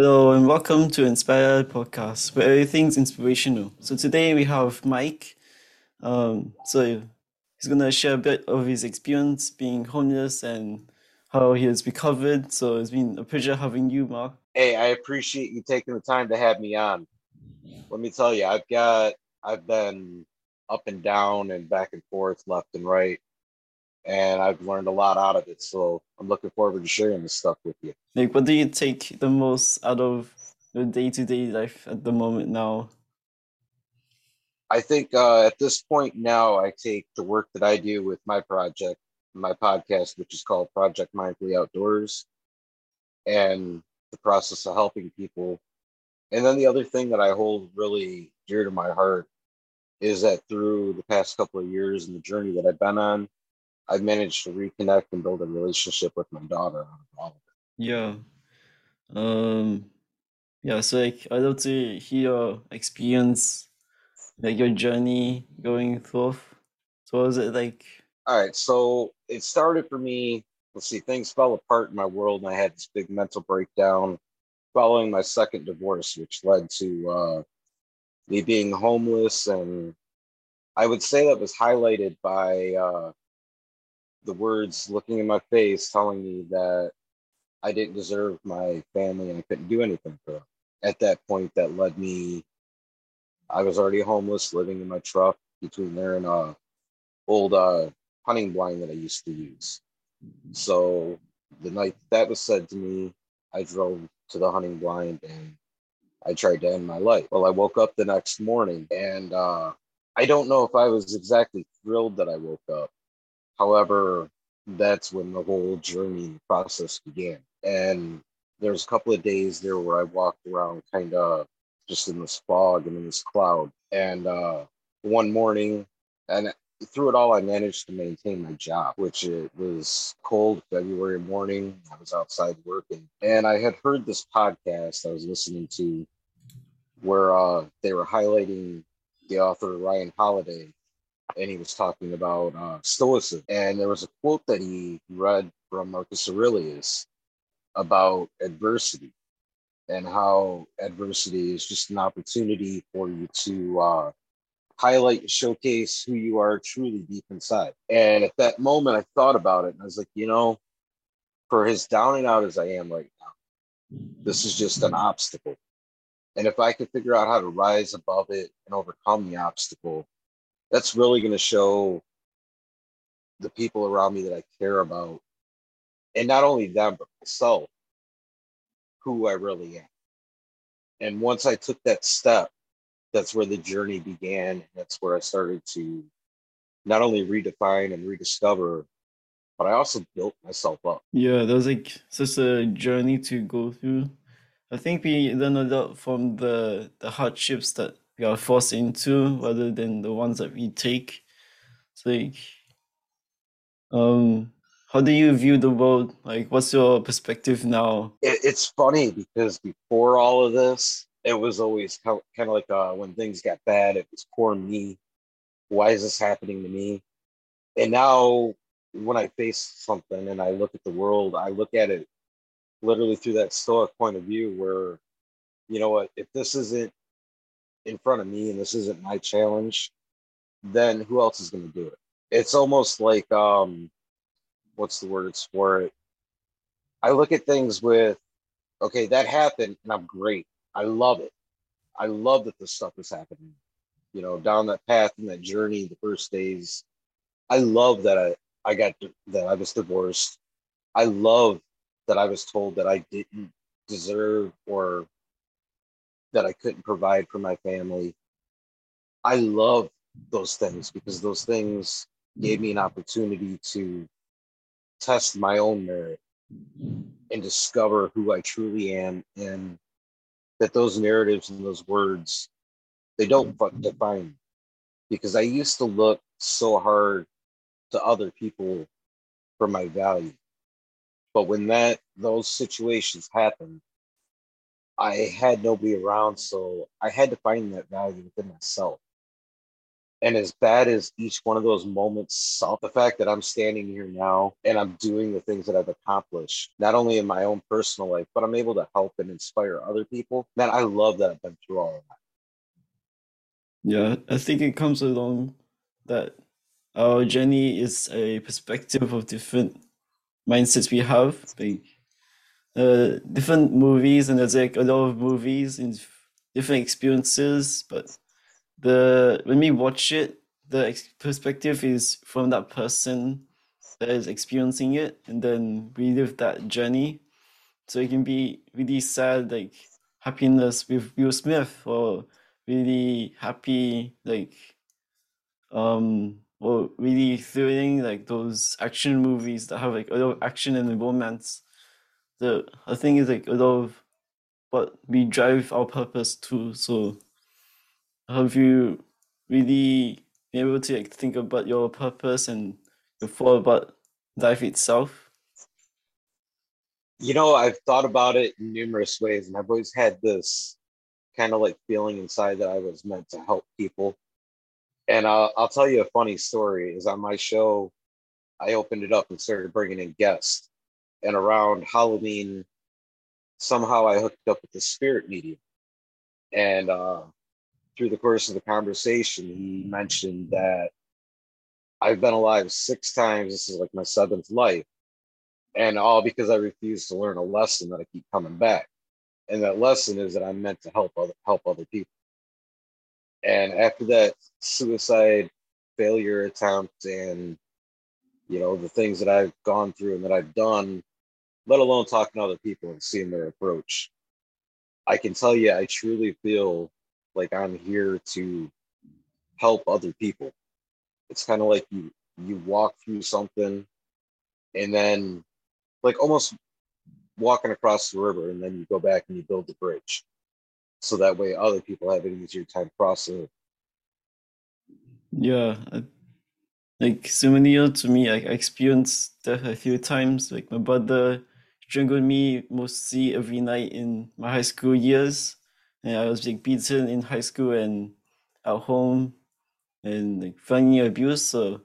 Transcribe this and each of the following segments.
Hello and welcome to Inspire Podcast, where everything's inspirational. So today we have Mike. Um, so he's gonna share a bit of his experience being homeless and how he has recovered. So it's been a pleasure having you, Mark. Hey, I appreciate you taking the time to have me on. Let me tell you, I've got I've been up and down and back and forth, left and right, and I've learned a lot out of it. So I'm looking forward to sharing this stuff with you. Like, what do you take the most out of your day-to-day life at the moment now? I think uh, at this point now, I take the work that I do with my project, my podcast, which is called Project Mindfully Outdoors, and the process of helping people. And then the other thing that I hold really dear to my heart is that through the past couple of years and the journey that I've been on, I've managed to reconnect and build a relationship with my daughter out of all of it. Yeah. Um, yeah, so like I'd love to hear your experience, like your journey going through. So what was it like? All right, so it started for me. Let's see, things fell apart in my world, and I had this big mental breakdown following my second divorce, which led to uh, me being homeless. And I would say that was highlighted by uh, the words looking in my face telling me that I didn't deserve my family and I couldn't do anything for them. At that point, that led me, I was already homeless, living in my truck between there and a old uh, hunting blind that I used to use. So the night that was said to me, I drove to the hunting blind and I tried to end my life. Well, I woke up the next morning and uh, I don't know if I was exactly thrilled that I woke up. However, that's when the whole journey process began. And there's a couple of days there where I walked around kind of just in this fog and in this cloud. And uh, one morning, and through it all, I managed to maintain my job, which it was cold February morning. I was outside working, and I had heard this podcast I was listening to where uh, they were highlighting the author Ryan Holiday, and he was talking about uh, Stoicism. And there was a quote that he read from Marcus Aurelius about adversity and how adversity is just an opportunity for you to uh, highlight showcase who you are truly deep inside. And at that moment, I thought about it and I was like, you know, for as down and out as I am right now, this is just an obstacle. And if I could figure out how to rise above it and overcome the obstacle, that's really going to show the people around me that I care about, and not only them, but myself, who I really am. And once I took that step, that's where the journey began. That's where I started to not only redefine and rediscover, but I also built myself up. Yeah, that was like such a journey to go through. I think we learn a lot from the the hardships that we are forced into rather than the ones that we take. It's like um how do you view the world? Like what's your perspective now? It, it's funny because before all of this, it was always kind of like uh, when things got bad, it was poor me. Why is this happening to me? And now when I face something and I look at the world, I look at it literally through that stoic point of view where, you know what, if this isn't in front of me and this isn't my challenge, then who else is going to do it? It's almost like, um, what's the words for it? I look at things with, okay, that happened and I'm great. I love it. I love that this stuff is happening. You know, down that path and that journey, the first days. I love that I, I got that I was divorced. I love that I was told that I didn't deserve or that I couldn't provide for my family. I love those things because those things gave me an opportunity to test my own merit and discover who I truly am and that those narratives and those words they don't define me because I used to look so hard to other people for my value. But when that those situations happened, I had nobody around, so I had to find that value within myself. And as bad as each one of those moments suck, the fact that I'm standing here now and I'm doing the things that I've accomplished, not only in my own personal life, but I'm able to help and inspire other people. Man, I love that I've been through all of that. Yeah, I think it comes along that our journey is a perspective of different mindsets we have, like uh, different movies, and there's like a lot of movies and different experiences, but the when we watch it, the perspective is from that person that is experiencing it, and then we live that journey. So it can be really sad, like happiness with Will Smith, or really happy, like um, or really thrilling, like those action movies that have like a lot of action and romance. The I think is like a lot of what we drive our purpose to. So have you really been able to like, think about your purpose and your thought about life itself? You know, I've thought about it in numerous ways, and I've always had this kind of like feeling inside that I was meant to help people. And I'll, I'll tell you a funny story. Is on my show, I opened it up and started bringing in guests. And around Halloween, somehow I hooked up with the spirit medium. And uh, through the course of the conversation, he mentioned that I've been alive six times. This is like my seventh life. And all because I refuse to learn a lesson that I keep coming back. And that lesson is that I'm meant to help other help other people. And after that suicide failure attempt and you know the things that I've gone through and that I've done, let alone talking to other people and seeing their approach, I can tell you I truly feel like I'm here to help other people. It's kind of like you you walk through something and then like almost walking across the river and then you go back and you build the bridge so that way other people have an easier time crossing. Yeah, I, like similar to me, I experienced that a few times. Like my brother strangled me mostly every night in my high school years, and I was being beaten in high school and at home, and like funny abuse. So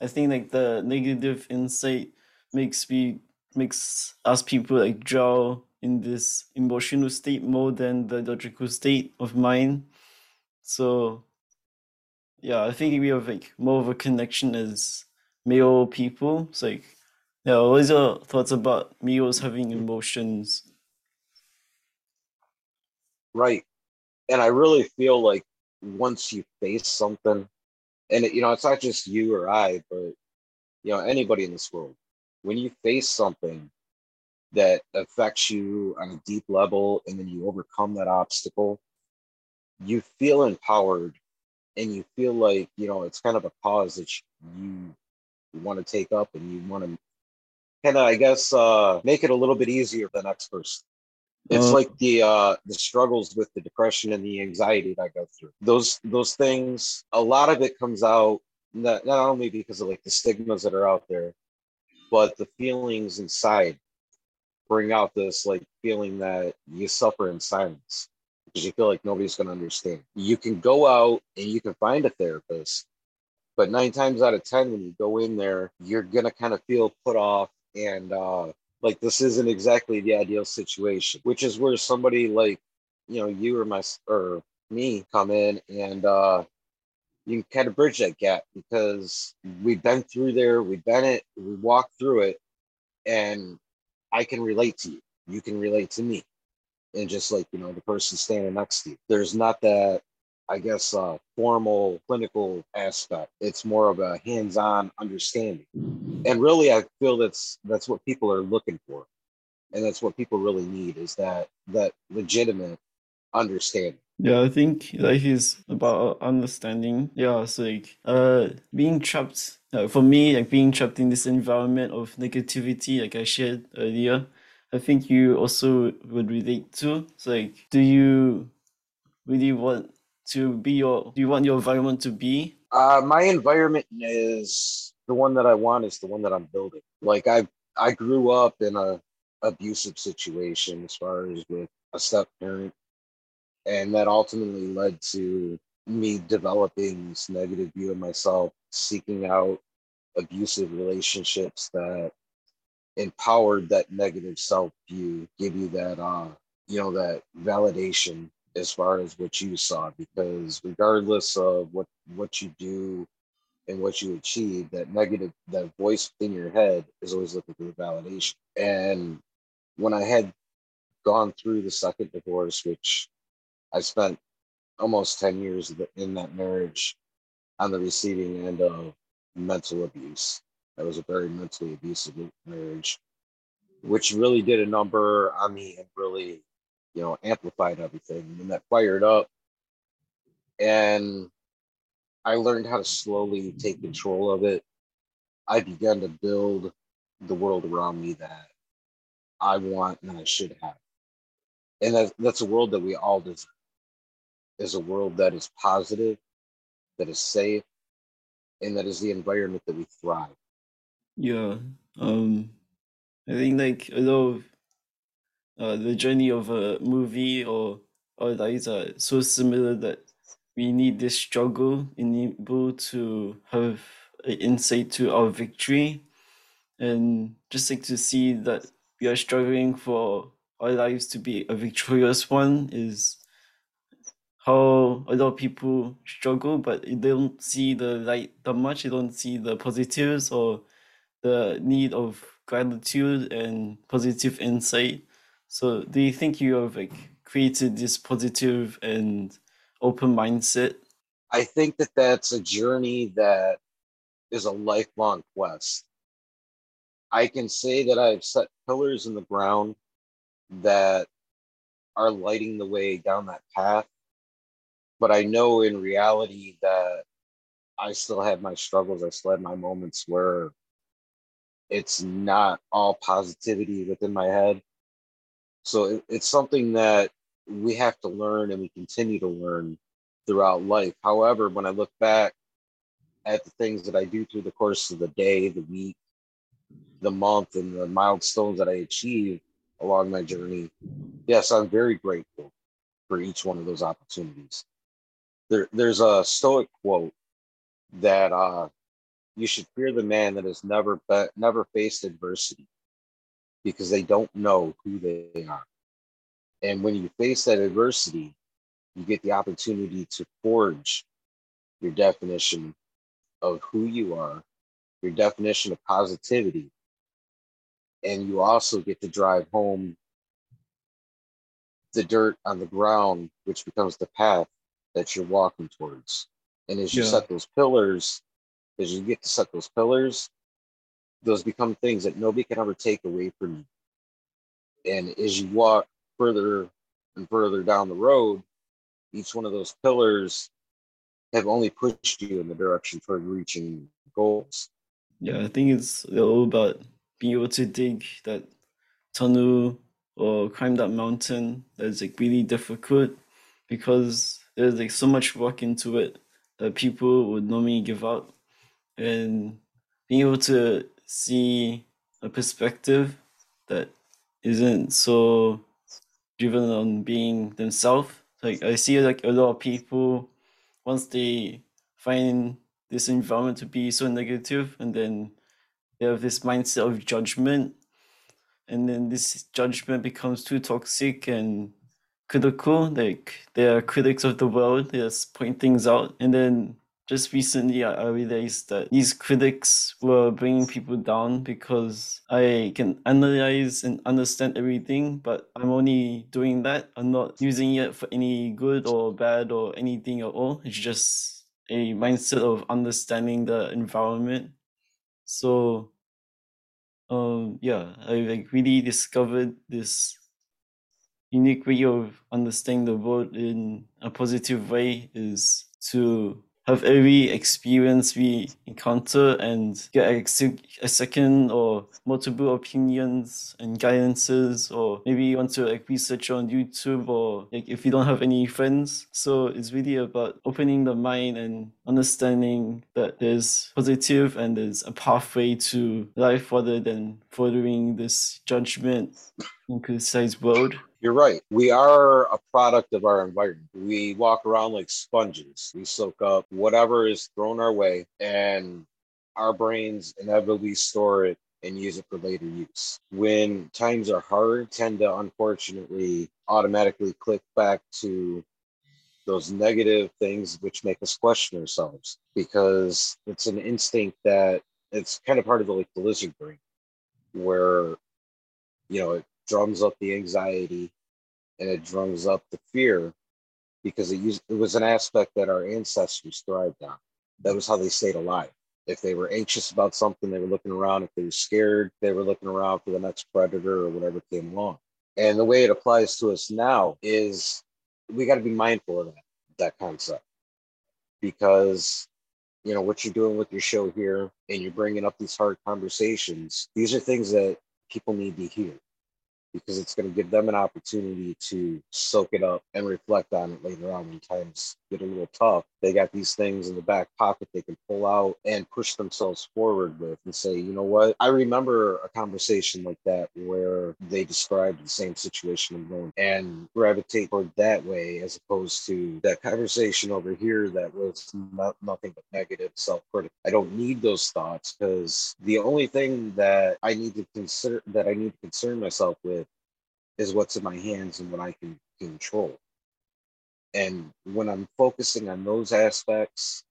I think like the negative insight makes me makes us people like draw in this emotional state more than the logical state of mind. So yeah, I think we have like more of a connection as male people. It's like yeah, what is your thoughts about males having emotions? Right. And I really feel like once you face something, and it, you know, it's not just you or I, but you know, anybody in this world, when you face something that affects you on a deep level and then you overcome that obstacle, you feel empowered and you feel like, you know, it's kind of a cause that you, you want to take up and you want to kind of, I guess, uh, make it a little bit easier for the next person. It's uh, like the uh, the struggles with the depression and the anxiety that I go through. Those those things, a lot of it comes out not, not only because of like the stigmas that are out there, but the feelings inside bring out this like feeling that you suffer in silence because you feel like nobody's going to understand. You can go out and you can find a therapist, but nine times out of 10, when you go in there, you're going to kind of feel put off and uh, like this isn't exactly the ideal situation, which is where somebody like, you know, you or my or me come in and uh, you can kind of bridge that gap because we've been through there, we've been it, we walked through it, and I can relate to you. You can relate to me. And just like, you know, the person standing next to you, there's not that, I guess, uh, formal clinical aspect. It's more of a hands on understanding. And really, I feel that's that's what people are looking for. And that's what people really need is that that legitimate understanding. Yeah, I think life is about understanding. Yeah, so like uh being trapped uh, for me, like being trapped in this environment of negativity, like I shared earlier, I think you also would relate to. So like do you really want to be your do you want your environment to be? Uh my environment is the one that I want is the one that I'm building. Like I I grew up in a abusive situation as far as with a step parent and that ultimately led to me developing this negative view of myself, seeking out abusive relationships that empowered that negative self view, give you that uh, you know, that validation as far as what you saw. Because regardless of what what you do and what you achieve, that negative that voice in your head is always looking for validation. And when I had gone through the second divorce, which I spent almost 10 years in that marriage on the receiving end of mental abuse. That was a very mentally abusive marriage, which really did a number on me and really, you know, amplified everything. And that fired up. And I learned how to slowly take control of it. I began to build the world around me that I want and I should have. And that, that's a world that we all deserve is a world that is positive, that is safe, and that is the environment that we thrive. Yeah. Um I think like although uh, the journey of a movie or or lives are so similar that we need this struggle in able to have an insight to our victory and just like to see that we are struggling for our lives to be a victorious one is how a lot of people struggle, but they don't see the light that much. They don't see the positives or the need of gratitude and positive insight. So, do you think you have like created this positive and open mindset? I think that that's a journey that is a lifelong quest. I can say that I've set pillars in the ground that are lighting the way down that path but I know in reality that I still have my struggles. I still have my moments where it's not all positivity within my head. So it, it's something that we have to learn and we continue to learn throughout life. However, when I look back at the things that I do through the course of the day, the week, the month, and the milestones that I achieve along my journey, yes, I'm very grateful for each one of those opportunities there, there's a Stoic quote that uh, you should fear the man that has never be, never faced adversity because they don't know who they are. And when you face that adversity, you get the opportunity to forge your definition of who you are, your definition of positivity, and you also get to drive home the dirt on the ground, which becomes the path that you're walking towards. And as you yeah. set those pillars, as you get to set those pillars, those become things that nobody can ever take away from you. And as you walk further and further down the road, each one of those pillars have only pushed you in the direction toward reaching goals. Yeah, I think it's all about being able to dig that tunnel or climb that mountain that's like really difficult because there's like so much work into it that people would normally give up and being able to see a perspective that isn't so driven on being themselves like i see like a lot of people once they find this environment to be so negative and then they have this mindset of judgment and then this judgment becomes too toxic and critical. Like they are critics of the world. They just point things out. And then just recently, I, realized that these critics were bringing people down because I can analyze and understand everything, but I'm only doing that. I'm not using it for any good or bad or anything at all. It's just a mindset of understanding the environment. So, um, yeah, I like really discovered this unique way of understanding the world in a positive way is to have every experience we encounter and get a, a second or multiple opinions and guidances or maybe you want to like research on youtube or like if you don't have any friends. So it's really about opening the mind and understanding that there's positive and there's a pathway to life rather than following this judgment criticized world. You're right. We are a product of our environment. We walk around like sponges. We soak up whatever is thrown our way, and our brains inevitably store it and use it for later use. When times are hard, tend to unfortunately automatically click back to those negative things which make us question ourselves because it's an instinct that it's kind of part of the like the lizard brain where you know it drums up the anxiety and it drums up the fear because it used it was an aspect that our ancestors thrived on. That was how they stayed alive. If they were anxious about something they were looking around. If they were scared they were looking around for the next predator or whatever came along. And the way it applies to us now is we got to be mindful of that that concept. Because you know what you're doing with your show here and you're bringing up these hard conversations these are things that people need to hear because it's going to give them an opportunity to soak it up and reflect on it later on when times get a little tough. They got these things in the back pocket they can pull out and push themselves forward with and say, you know what? I remember a conversation like that where they described the same situation I'm going and gravitate toward that way as opposed to that conversation over here that was not, nothing but negative self critic. I don't need those thoughts because the only thing that I need to consider that I need to concern myself with is what's in my hands and what I can control. And when I'm focusing on those aspects,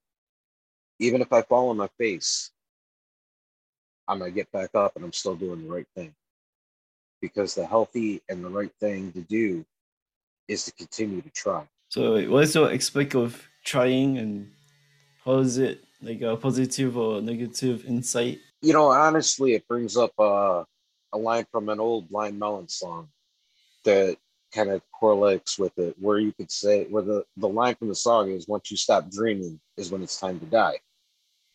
even if I fall on my face, I'm going to get back up and I'm still doing the right thing. Because the healthy and the right thing to do is to continue to try. So, what is your aspect of trying and how is it like a positive or negative insight? You know, honestly, it brings up uh, a line from an old Blind Melon song that kind of correlates with it, where you could say, where the, the line from the song is, once you stop dreaming is when it's time to die.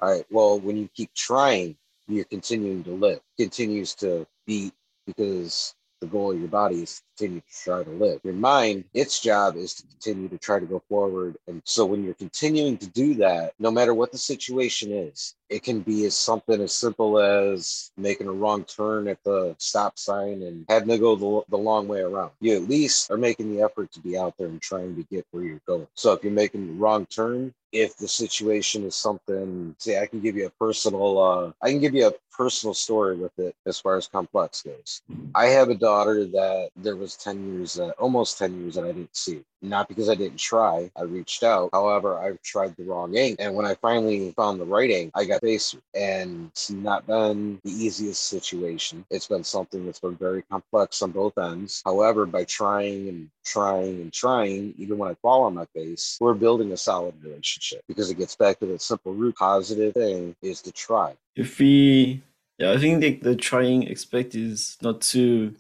All right. Well, when you keep trying, you're continuing to live, continues to beat because the goal of your body is continue to try to live. Your mind, its job is to continue to try to go forward. And so when you're continuing to do that, no matter what the situation is, it can be as something as simple as making a wrong turn at the stop sign and having to go the, the long way around. You at least are making the effort to be out there and trying to get where you're going. So if you're making the wrong turn, if the situation is something say i can give you a personal uh, i can give you a personal story with it as far as complex goes i have a daughter that there was 10 years uh, almost 10 years that i didn't see not because I didn't try. I reached out. However, I tried the wrong ink. And when I finally found the right ink, I got faced And it's not been the easiest situation. It's been something that's been very complex on both ends. However, by trying and trying and trying, even when I fall on my face, we're building a solid relationship because it gets back to that simple root positive thing is to try. If we, yeah, I think the, the trying aspect is not to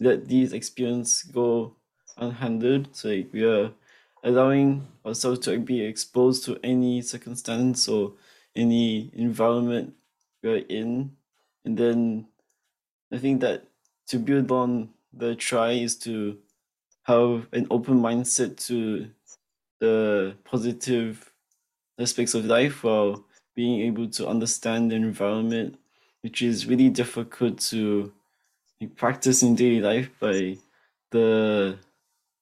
let these experience go unhandled. So like we are allowing ourselves to be exposed to any circumstance or any environment we're in. And then I think that to build on the try is to have an open mindset to the positive aspects of life while being able to understand the environment, which is really difficult to practice in daily life by the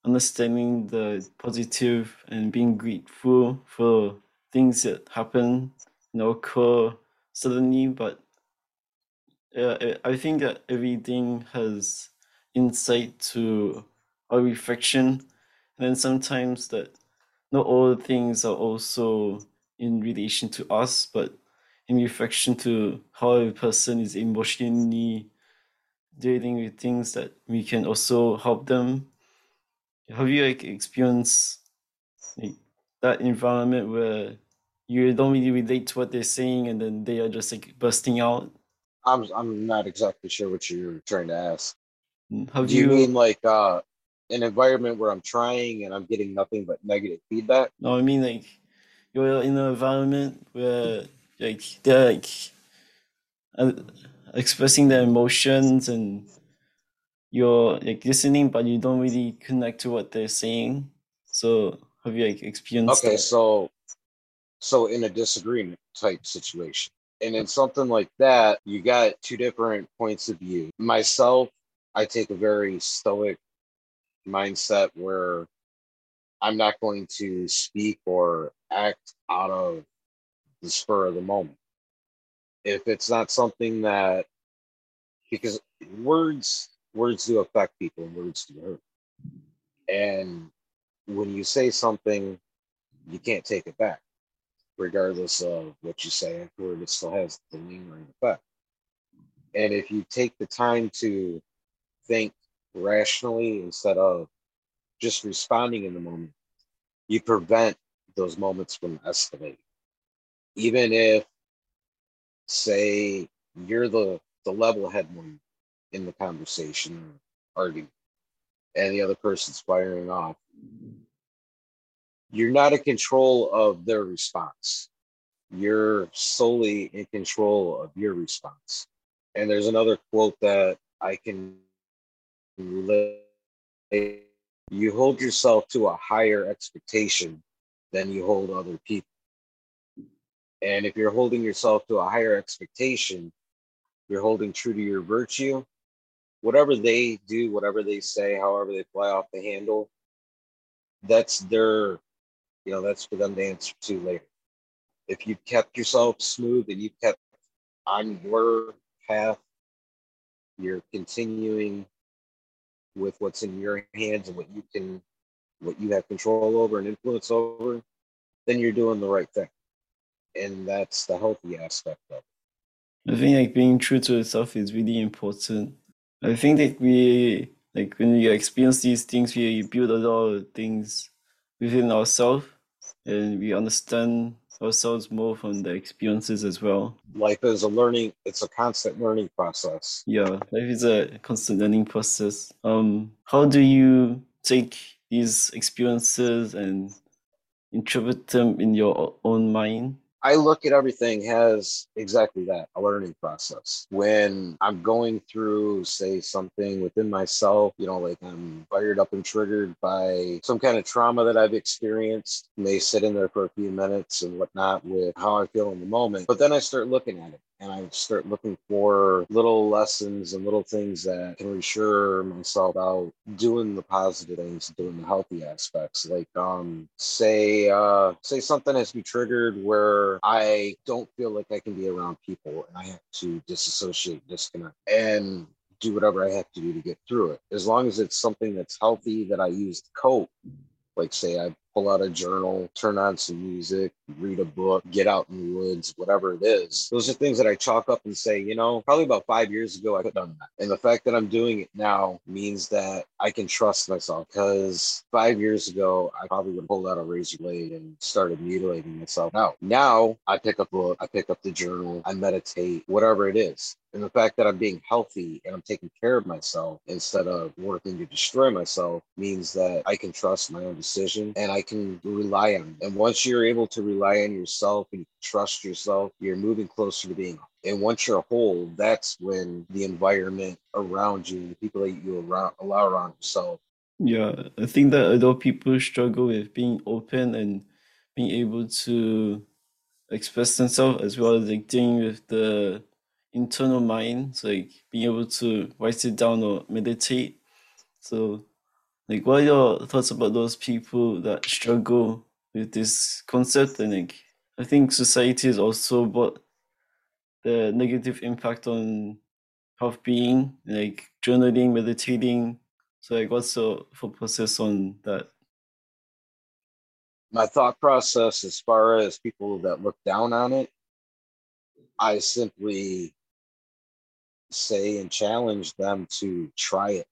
understanding the positive and being grateful for things that happen, you occur suddenly. But uh, I think that everything has insight to a reflection, and then sometimes that not all things are also in relation to us, but in reflection to how a person is emotionally dealing with things that we can also help them have you like experienced like, that environment where you don't really relate to what they're saying and then they are just like busting out? I'm I'm not exactly sure what you're trying to ask. Mm, have Do you, you mean like uh an environment where I'm trying and I'm getting nothing but negative feedback? No, I mean like you're in an environment where like they're like uh, expressing their emotions and you're like listening, but you don't really connect to what they're saying. So have you like experienced? Okay, that? so so in a disagreement type situation, and in something like that, you got two different points of view. Myself, I take a very stoic mindset where I'm not going to speak or act out of the spur of the moment. If it's not something that, because words words do affect people, and words do hurt, and when you say something, you can't take it back, regardless of what you say afterward. It still has the lingering effect. And if you take the time to think rationally instead of just responding in the moment, you prevent those moments from escalating. Even if, say, you're the, the level head one in the conversation argument, and the other person's firing off, you're not in control of their response. You're solely in control of your response. And there's another quote that I can relate. You hold yourself to a higher expectation than you hold other people. And if you're holding yourself to a higher expectation, you're holding true to your virtue. Whatever they do, whatever they say, however they fly off the handle, that's their you know, that's for them to answer to later. If you've kept yourself smooth and you've kept on your path, you're continuing with what's in your hands and what you can, what you have control over and influence over, then you're doing the right thing. And that's the healthy aspect of it. I think like being true to yourself is really important. I think that we like when you experience these things, we build a lot of things within ourselves and we understand ourselves more from the experiences as well. Life is a learning, it's a constant learning process. Yeah, life is a constant learning process. Um, how do you take these experiences and interpret them in your own mind? I look at everything as exactly that a learning process. When I'm going through, say, something within myself, you know, like I'm fired up and triggered by some kind of trauma that I've experienced, may sit in there for a few minutes and whatnot with how I feel in the moment. But then I start looking at it and I start looking for little lessons and little things that can reassure myself about doing the positive things, doing the healthy aspects. Like, um, say, uh, say something has me triggered where I don't feel like I can be around people and I have to disassociate, disconnect, and do whatever I have to do to get through it. As long as it's something that's healthy that I use to cope, like say I pull out a journal, turn on some music, read a book, get out in the woods, whatever it is. Those are things that I chalk up and say, you know, probably about five years ago, I could have done that. And the fact that I'm doing it now means that I can trust myself because five years ago, I probably would have pulled out a razor blade and started mutilating myself. Now, now I pick up a book, I pick up the journal, I meditate, whatever it is. And the fact that I'm being healthy and I'm taking care of myself instead of working to destroy myself means that I can trust my own decision and I can rely on. And once you're able to rely on yourself and trust yourself, you're moving closer to being and once you're whole, that's when the environment around you, the people that you around, allow around yourself. Yeah, I think that a lot of people struggle with being open and being able to express themselves as well as like dealing with the internal mind, so like being able to write it down or meditate. So, like, what are your thoughts about those people that struggle with this concept? And like, I think society is also brought the negative impact on health being, like journaling, meditating. So, like, what's your thought process on that? My thought process, as far as people that look down on it, I simply say and challenge them to try it.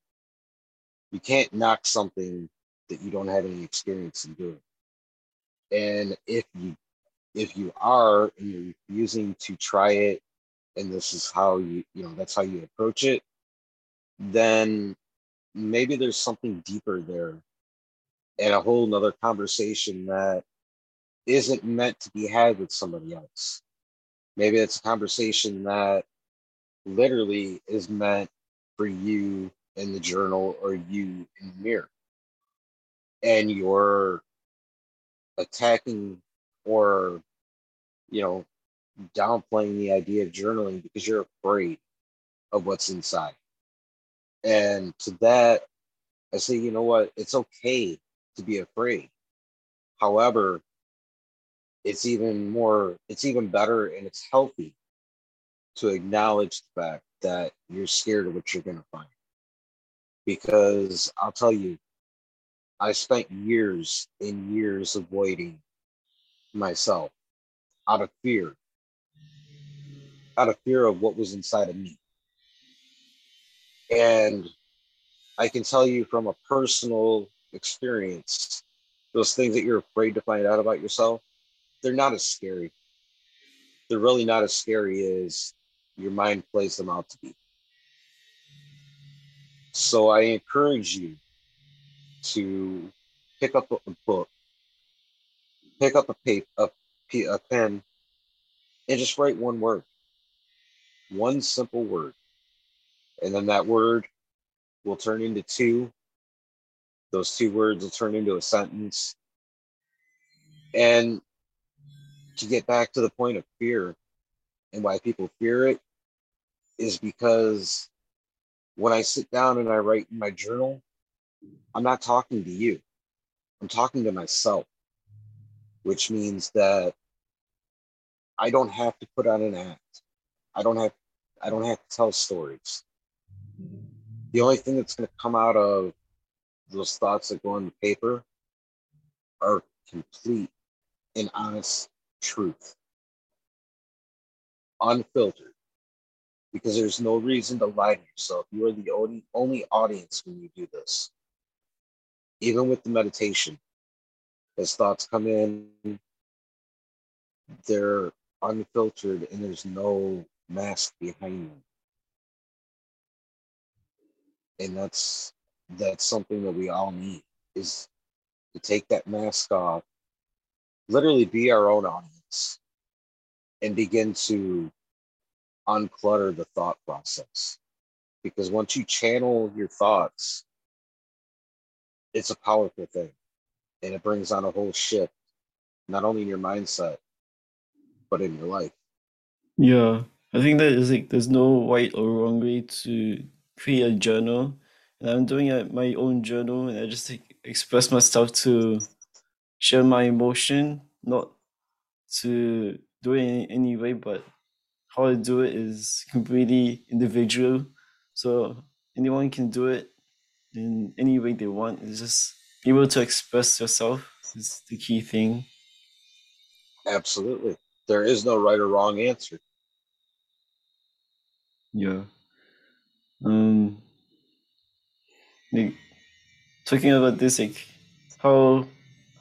You can't knock something that you don't have any experience in doing. And if you if you are and you're refusing to try it and this is how you you know that's how you approach it, then maybe there's something deeper there and a whole nother conversation that isn't meant to be had with somebody else. Maybe it's a conversation that literally is meant for you in the journal or you in the mirror. And you're attacking or, you know, downplaying the idea of journaling because you're afraid of what's inside. And to that, I say, you know what? It's okay to be afraid. However, it's even more, it's even better and it's healthy to acknowledge the fact that you're scared of what you're going to find. Because I'll tell you, I spent years and years avoiding myself out of fear, out of fear of what was inside of me. And I can tell you from a personal experience, those things that you're afraid to find out about yourself, they're not as scary. They're really not as scary as your mind plays them out to be. So I encourage you to pick up a book, pick up a paper, a, a pen, and just write one word, one simple word. And then that word will turn into two. Those two words will turn into a sentence. And to get back to the point of fear and why people fear it is because when I sit down and I write in my journal, I'm not talking to you. I'm talking to myself, which means that I don't have to put on an act. I don't have I don't have to tell stories. The only thing that's going to come out of those thoughts that go on the paper are complete and honest truth, unfiltered because there's no reason to lie to yourself. You are the only, only audience when you do this. Even with the meditation, as thoughts come in, they're unfiltered and there's no mask behind them. And that's that's something that we all need is to take that mask off, literally be our own audience and begin to unclutter the thought process. Because once you channel your thoughts, it's a powerful thing. And it brings on a whole shift, not only in your mindset, but in your life. Yeah. I think that is like there's no right or wrong way to create a journal. And I'm doing my own journal and I just like, express myself to share my emotion, not to do it in any way, but how to do it is completely individual. So anyone can do it in any way they want. It's just able to express yourself is the key thing. Absolutely. There is no right or wrong answer. Yeah. Um like talking about this like how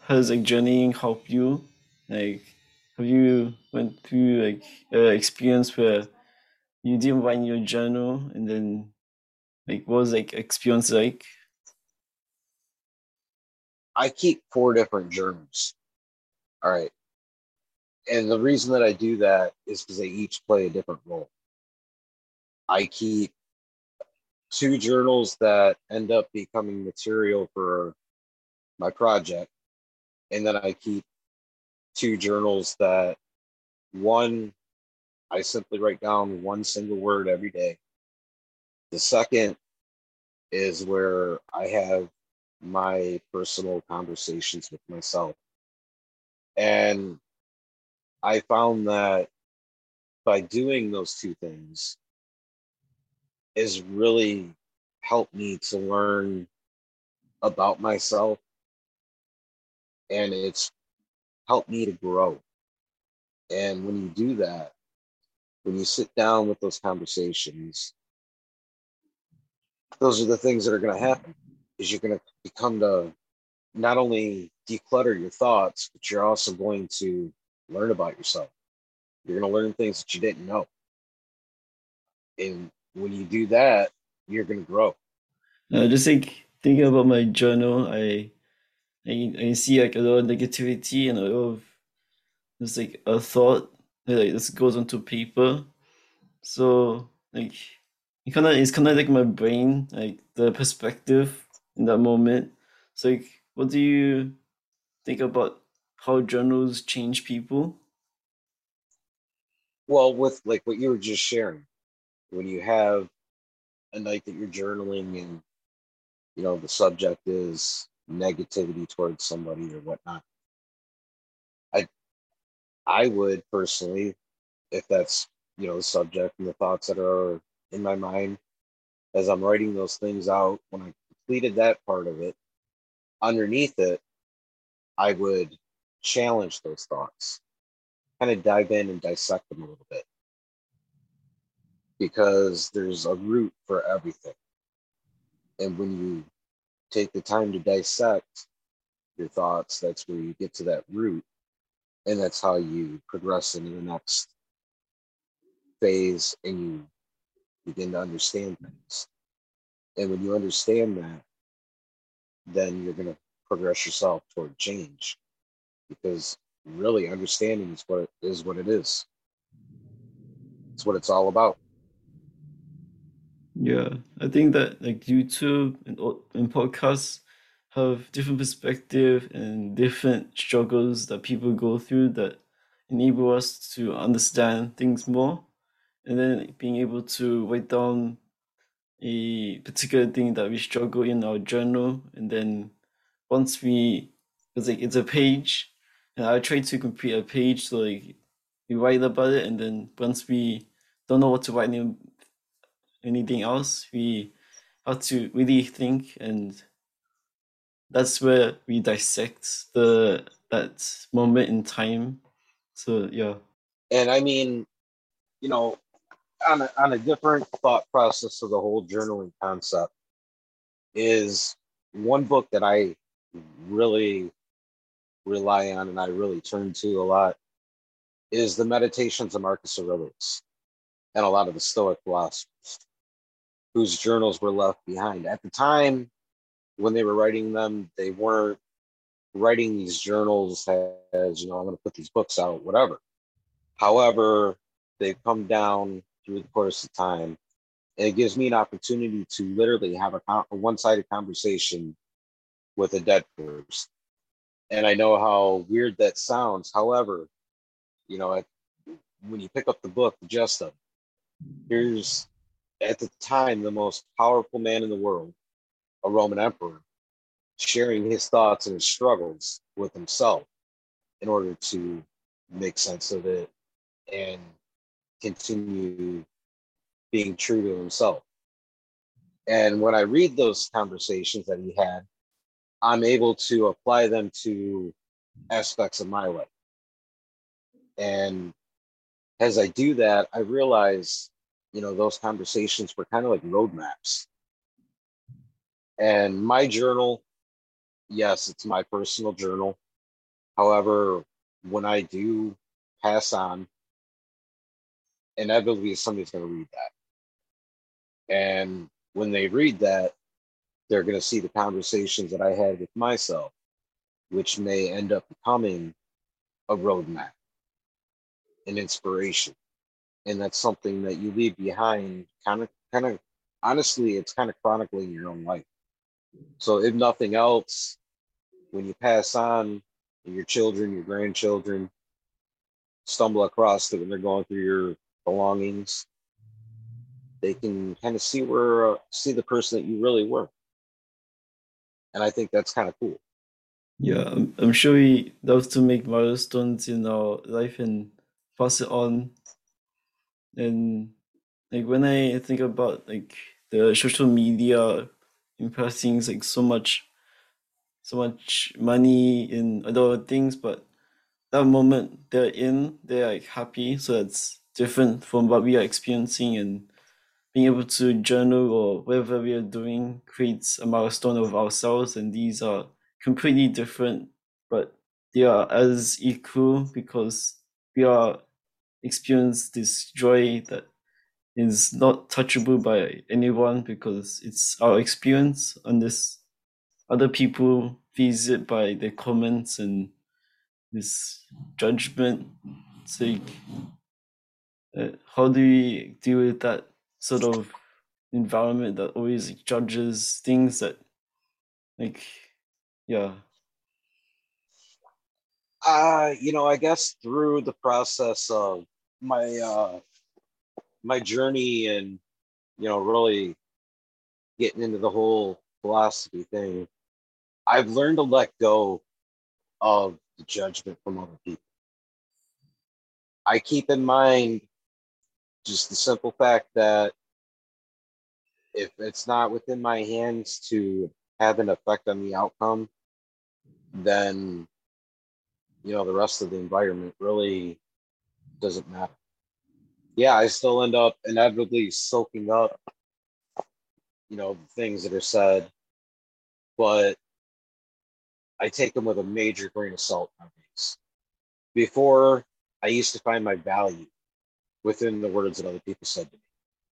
has like journeying helped you? Like have you went through like a experience where you didn't write your journal and then like what was like experience like? I keep four different journals. All right. And the reason that I do that is because they each play a different role. I keep two journals that end up becoming material for my project. And then I keep two journals that one, I simply write down one single word every day. The second is where I have my personal conversations with myself. And I found that by doing those two things is really helped me to learn about myself and it's help me to grow. And when you do that, when you sit down with those conversations, those are the things that are going to happen is you're going to become to not only declutter your thoughts, but you're also going to learn about yourself. You're going to learn things that you didn't know. And when you do that, you're going to grow. Uh, just think thinking about my journal, I I, I see like a lot of negativity and a lot of there's like a thought that like this goes onto paper. So like it kind of it's kind of like my brain, like the perspective in that moment. So like, what do you think about how journals change people? Well, with like what you were just sharing, when you have a night that you're journaling and you know the subject is negativity towards somebody or whatnot. I I would personally, if that's you know the subject and the thoughts that are in my mind as I'm writing those things out, when I completed that part of it, underneath it, I would challenge those thoughts, kind of dive in and dissect them a little bit. Because there's a root for everything. And when you take the time to dissect your thoughts, that's where you get to that root. And that's how you progress into the next phase and you begin to understand things. And when you understand that, then you're going to progress yourself toward change because really understanding is what it is what it is. It's what it's all about. Yeah, I think that like YouTube and, and podcasts have different perspective and different struggles that people go through that enable us to understand things more. And then being able to write down a particular thing that we struggle in our journal and then once we it's like it's a page and I try to complete a page so like we write about it. And then once we don't know what to write anything else we have to really think and that's where we dissect the that moment in time. So yeah. And i mean you know on a, on a different thought process of the whole journaling concept is one book that I really rely on and I really turn to a lot is the Meditations of Marcus Aurelius and a lot of the Stoic philosophers whose journals were left behind. At the time when they were writing them, they weren't writing these journals as, you know, I'm going to put these books out, whatever. However, they've come down through the course of time. And it gives me an opportunity to literally have a, a one sided conversation with a dead person. And I know how weird that sounds. However, you know, when you pick up the book, the gist of here's at the time the most powerful man in the world, a Roman emperor, sharing his thoughts and his struggles with himself in order to make sense of it and continue being true to himself. And when I read those conversations that he had, I'm able to apply them to aspects of my life. And as I do that, I realize, you know, those conversations were kind of like roadmaps. And my journal, yes, it's my personal journal. However, when I do pass on inevitably somebody's going to read that. And when they read that, they're going to see the conversations that I had with myself, which may end up becoming a roadmap, an inspiration. And that's something that you leave behind kind of, kind of, honestly, it's kind of chronicling your own life. So if nothing else, when you pass on, your children, your grandchildren stumble across it when they're going through your belongings. They can kind of see where uh, see the person that you really were, and I think that's kind of cool. Yeah, I'm, I'm sure we love to make milestones in our life and pass it on. And like when I think about like the social media impacting like so much, so much money in other things, but that moment they're in, they're like happy, so it's different from what we are experiencing and being able to journal or whatever we are doing creates a milestone of ourselves. And these are completely different but they are as equal because we are experience this joy that is not touchable by anyone because it's our experience and this other people visit by their comments and this judgment like uh, how do we deal with that sort of environment that always judges things that like yeah. Uh you know i guess through the process of my uh my journey and you know really getting into the whole philosophy thing, I've learned to let go of the judgment from other people. I keep in mind just the simple fact that if it's not within my hands to have an effect on the outcome, then you know the rest of the environment really doesn't matter. Yeah, I still end up inevitably soaking up, you know, things that are said, but I take them with a major grain of salt nowadays. Before, I used to find my value within the words that other people said to me,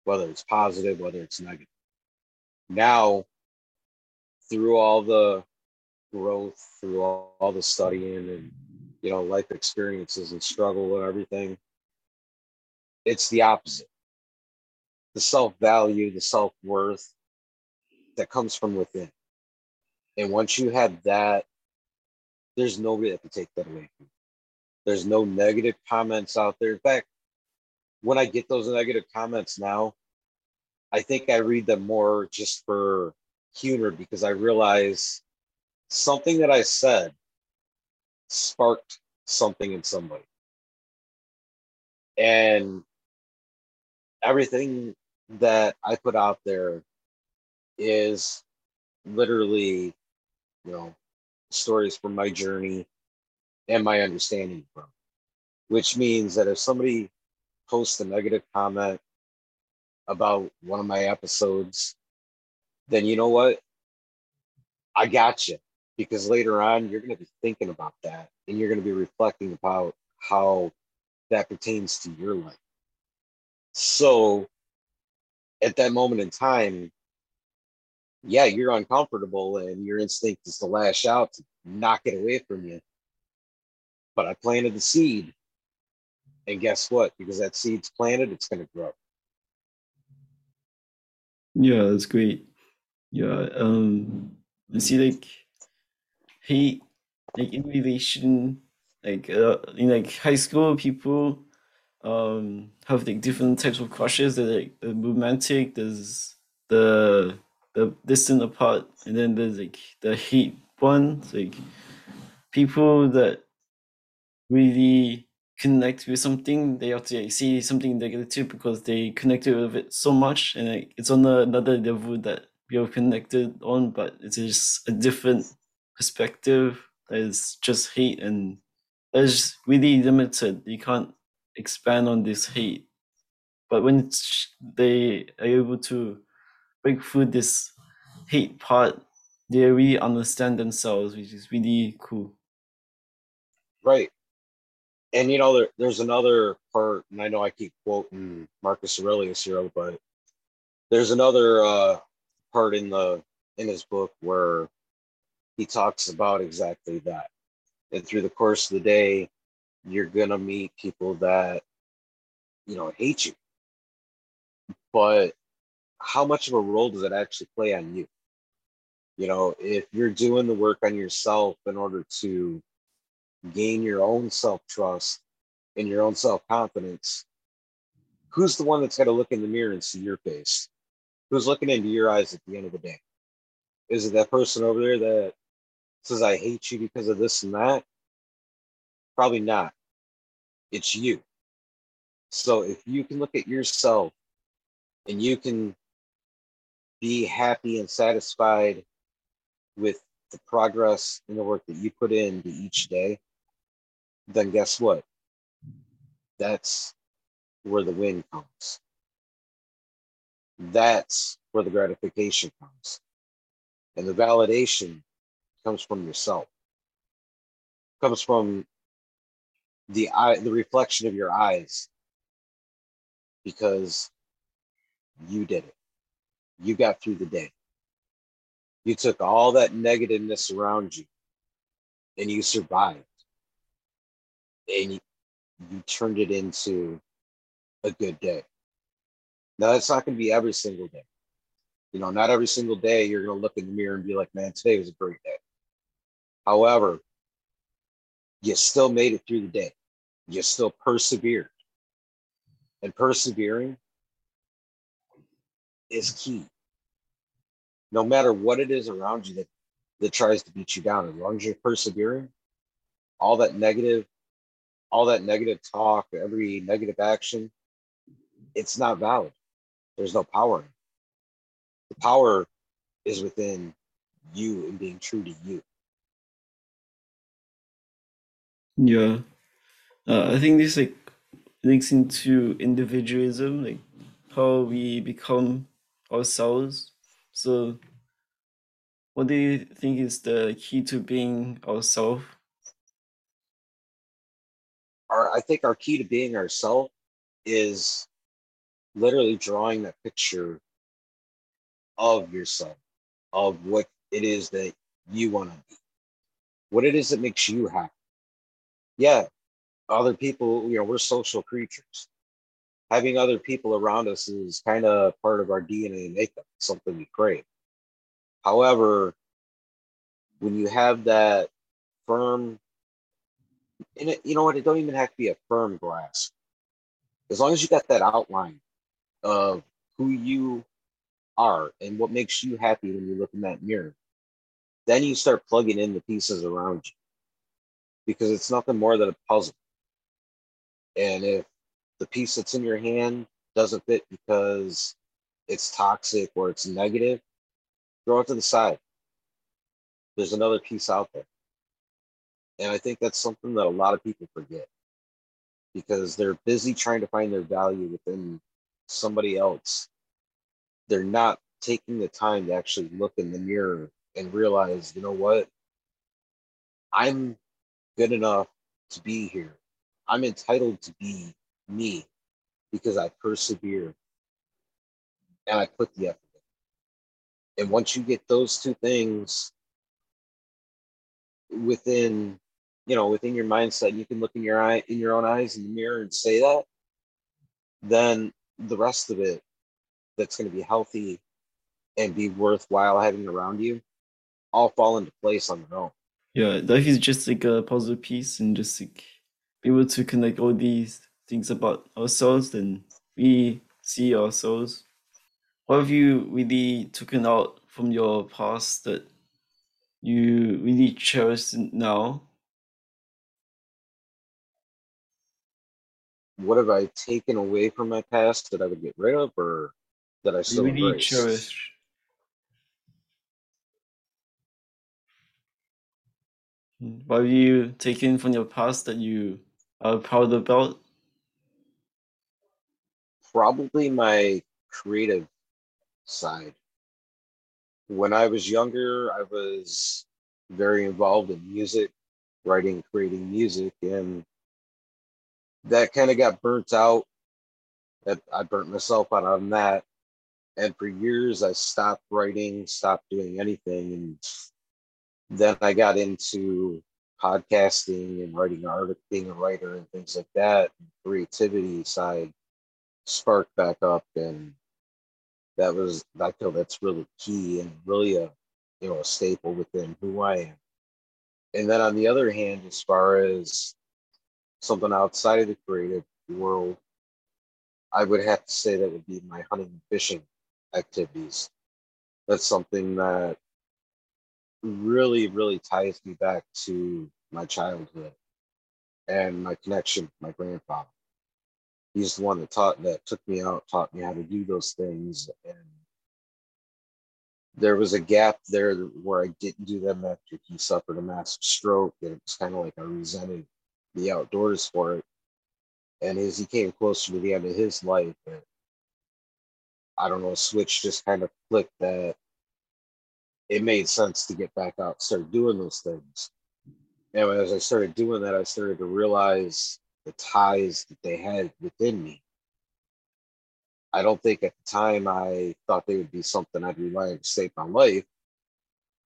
whether it's positive, whether it's negative. Now, through all the growth, through all, all the studying and you know life experiences and struggle and everything, it's the opposite. The self value, the self worth that comes from within. And once you have that, there's nobody that can take that away from you. There's no negative comments out there. In fact, when I get those negative comments now, I think I read them more just for humor because I realize something that I said sparked something in somebody. And everything that I put out there is literally, you know, stories from my journey and my understanding from. Which means that if somebody posts a negative comment about one of my episodes, then you know what? I got you. Because later on, you're going to be thinking about that and you're going to be reflecting about how that pertains to your life. So at that moment in time, yeah, you're uncomfortable and your instinct is to lash out to knock it away from you. But I planted the seed. And guess what? Because that seed's planted, it's going to grow. Yeah, that's great. Yeah, um, I see like hate, like in relation, like uh, in like high school, people um have like different types of crushes. There's like the romantic, there's the the distant apart, and then there's like the hate one. like people that really connect with something, they have to like, see something negative because they connected with it so much, and like, it's on another level that we are connected on, but it's just a different perspective. That is just hate, and that's really limited. You can't expand on this hate. But when they are able to break through this hate part, they really understand themselves, which is really cool. Right and you know there, there's another part and i know i keep quoting marcus aurelius here but there's another uh, part in the in his book where he talks about exactly that and through the course of the day you're gonna meet people that you know hate you but how much of a role does it actually play on you you know if you're doing the work on yourself in order to gain your own self trust and your own self confidence, who's the one that's going to look in the mirror and see your face? Who's looking into your eyes at the end of the day? Is it that person over there that says, I hate you because of this and that? Probably not. It's you. So if you can look at yourself and you can be happy and satisfied with the progress and the work that you put into each day, then guess what? That's where the win comes. That's where the gratification comes. And the validation comes from yourself. Comes from the eye, the reflection of your eyes. Because you did it. You got through the day. You took all that negativeness around you and you survived and you, you turned it into a good day. Now, that's not going to be every single day. You know, not every single day you're going to look in the mirror and be like, man, today was a great day. However, you still made it through the day. You still persevered. And persevering is key. no matter what it is around you that, that tries to beat you down, as long as you're persevering, all that negative, all that negative talk, every negative action, it's not valid. There's no power. The power is within you and being true to you. Yeah. Uh, I think this like links into individualism, like how we become ourselves. So what do you think is the key to being ourselves? Our, I think our key to being ourselves is literally drawing that picture of yourself, of what it is that you want to be, what it is that makes you happy. Yeah, other people, you know, we're social creatures. Having other people around us is kind of part of our DNA makeup, something we crave. However, when you have that firm, and it, you know what, it don't even have to be a firm grasp. As long as you got that outline of who you are and what makes you happy when you look in that mirror, then you start plugging in the pieces around you because it's nothing more than a puzzle. And if the piece that's in your hand doesn't fit because it's toxic or it's negative, throw it to the side. There's another piece out there. And I think that's something that a lot of people forget because they're busy trying to find their value within somebody else. They're not taking the time to actually look in the mirror and realize, you know what? I'm good enough to be here. I'm entitled to be me because I persevere and I put the effort in. And once you get those two things within, you know, within your mindset, you can look in your eye in your own eyes in the mirror and say that, then the rest of it that's going to be healthy and be worthwhile having around you all fall into place on their own. Yeah, life is just like a puzzle piece and just like be able to connect all these things about ourselves, then we see ourselves. What have you really taken out from your past that you really cherish now? What have I taken away from my past that I would get rid of or that I still really embrace? cherish? What have you taken from your past that you are proud about? Probably my creative side. When I was younger, I was very involved in music, writing, creating music, and that kind of got burnt out. That I burnt myself out on that. And for years, I stopped writing, stopped doing anything, and then I got into podcasting and writing art, being a writer and things like that. Creativity side sparked back up, and that was I feel that's really key and really a you know a staple within who I am. And then on the other hand, as far as something outside of the creative world, I would have to say that would be my hunting and fishing activities. That's something that really, really ties me back to my childhood and my connection with my grandfather. He's the one that taught that took me out, taught me how to do those things. And there was a gap there where I didn't do them after he suffered a massive stroke. And it was kind of like I resented the outdoors for it. And as he came closer to the end of his life, I don't know, a switch just kind of flicked that it made sense to get back out, start doing those things. And as I started doing that, I started to realize the ties that they had within me. I don't think at the time I thought they would be something I'd rely on to save my life.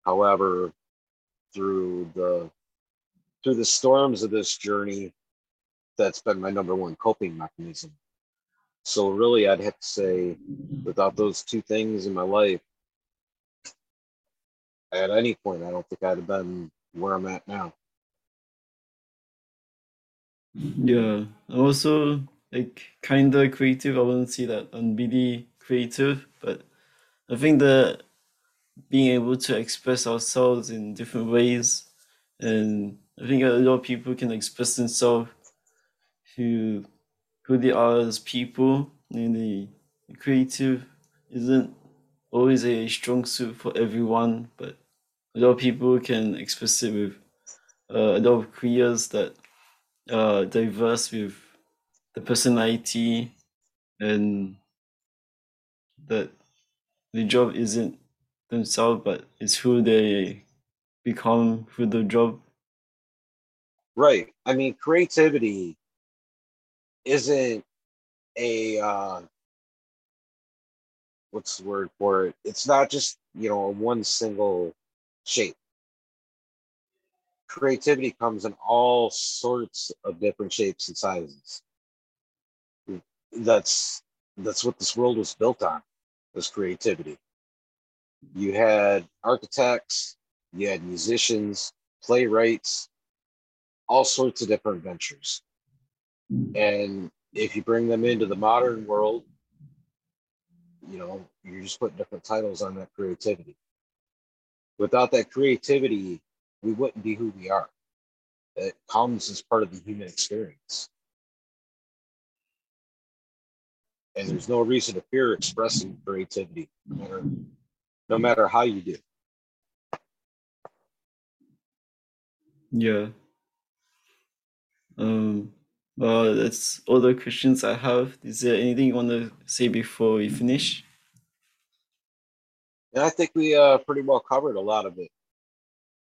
However, through the through the storms of this journey, that's been my number one coping mechanism. So really I'd have to say without those two things in my life, at any point, I don't think I'd have been where I'm at now. Yeah, also like kind of creative. I wouldn't see that on BD creative, but I think the being able to express ourselves in different ways. And I think a lot of people can express themselves who who they are as people. And the creative isn't always a strong suit for everyone, but a lot of people can express it with uh, a lot of careers that are diverse with the personality and that the job isn't themselves, but it's who they become through the job. Right. I mean, creativity isn't a uh, what's the word for it? It's not just you know one single shape. Creativity comes in all sorts of different shapes and sizes. That's that's what this world was built on, was creativity. You had architects, you had musicians, playwrights, all sorts of different ventures. And if you bring them into the modern world, you know, you're just putting different titles on that creativity. Without that creativity, we wouldn't be who we are. It comes as part of the human experience. And there's no reason to fear expressing creativity, no matter, no matter how you do. Yeah. Um, well, that's all the questions I have. Is there anything you want to say before we finish? And I think we uh, pretty well covered a lot of it.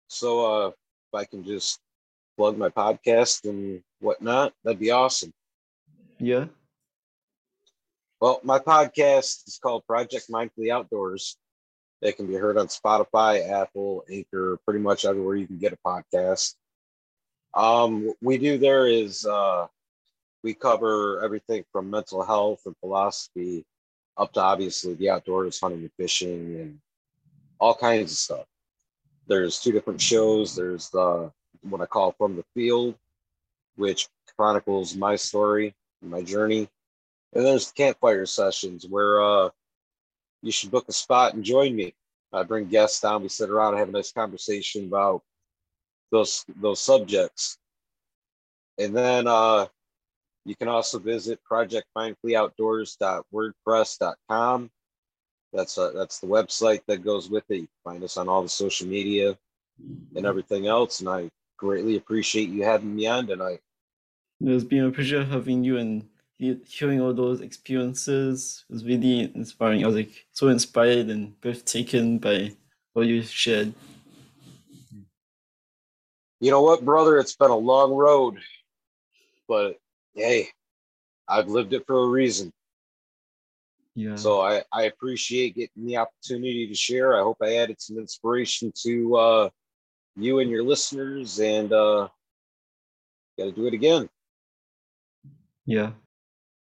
So uh, if I can just plug my podcast and whatnot, that'd be awesome. Yeah. Well, my podcast is called Project Mindfully Outdoors. It can be heard on Spotify, Apple, Anchor, pretty much everywhere you can get a podcast. Um, what we do there is uh, we cover everything from mental health and philosophy up to obviously the outdoors, hunting and fishing, and all kinds of stuff. There's two different shows. There's the what I call From the Field, which chronicles my story, my journey. And there's the campfire sessions where uh, you should book a spot and join me. I bring guests down, we sit around and have a nice conversation about those those subjects. And then uh, you can also visit projectmindfully.outdoors.wordpress.com. That's uh, that's the website that goes with it. You can find us on all the social media and everything else. And I greatly appreciate you having me on tonight. It's been a pleasure having you and hearing all those experiences. It was really inspiring. I was like so inspired and breathtaking by what you shared. You know what, brother? It's been a long road, but hey, I've lived it for a reason. Yeah. So I, I appreciate getting the opportunity to share. I hope I added some inspiration to uh, you and your listeners and uh, got to do it again. Yeah.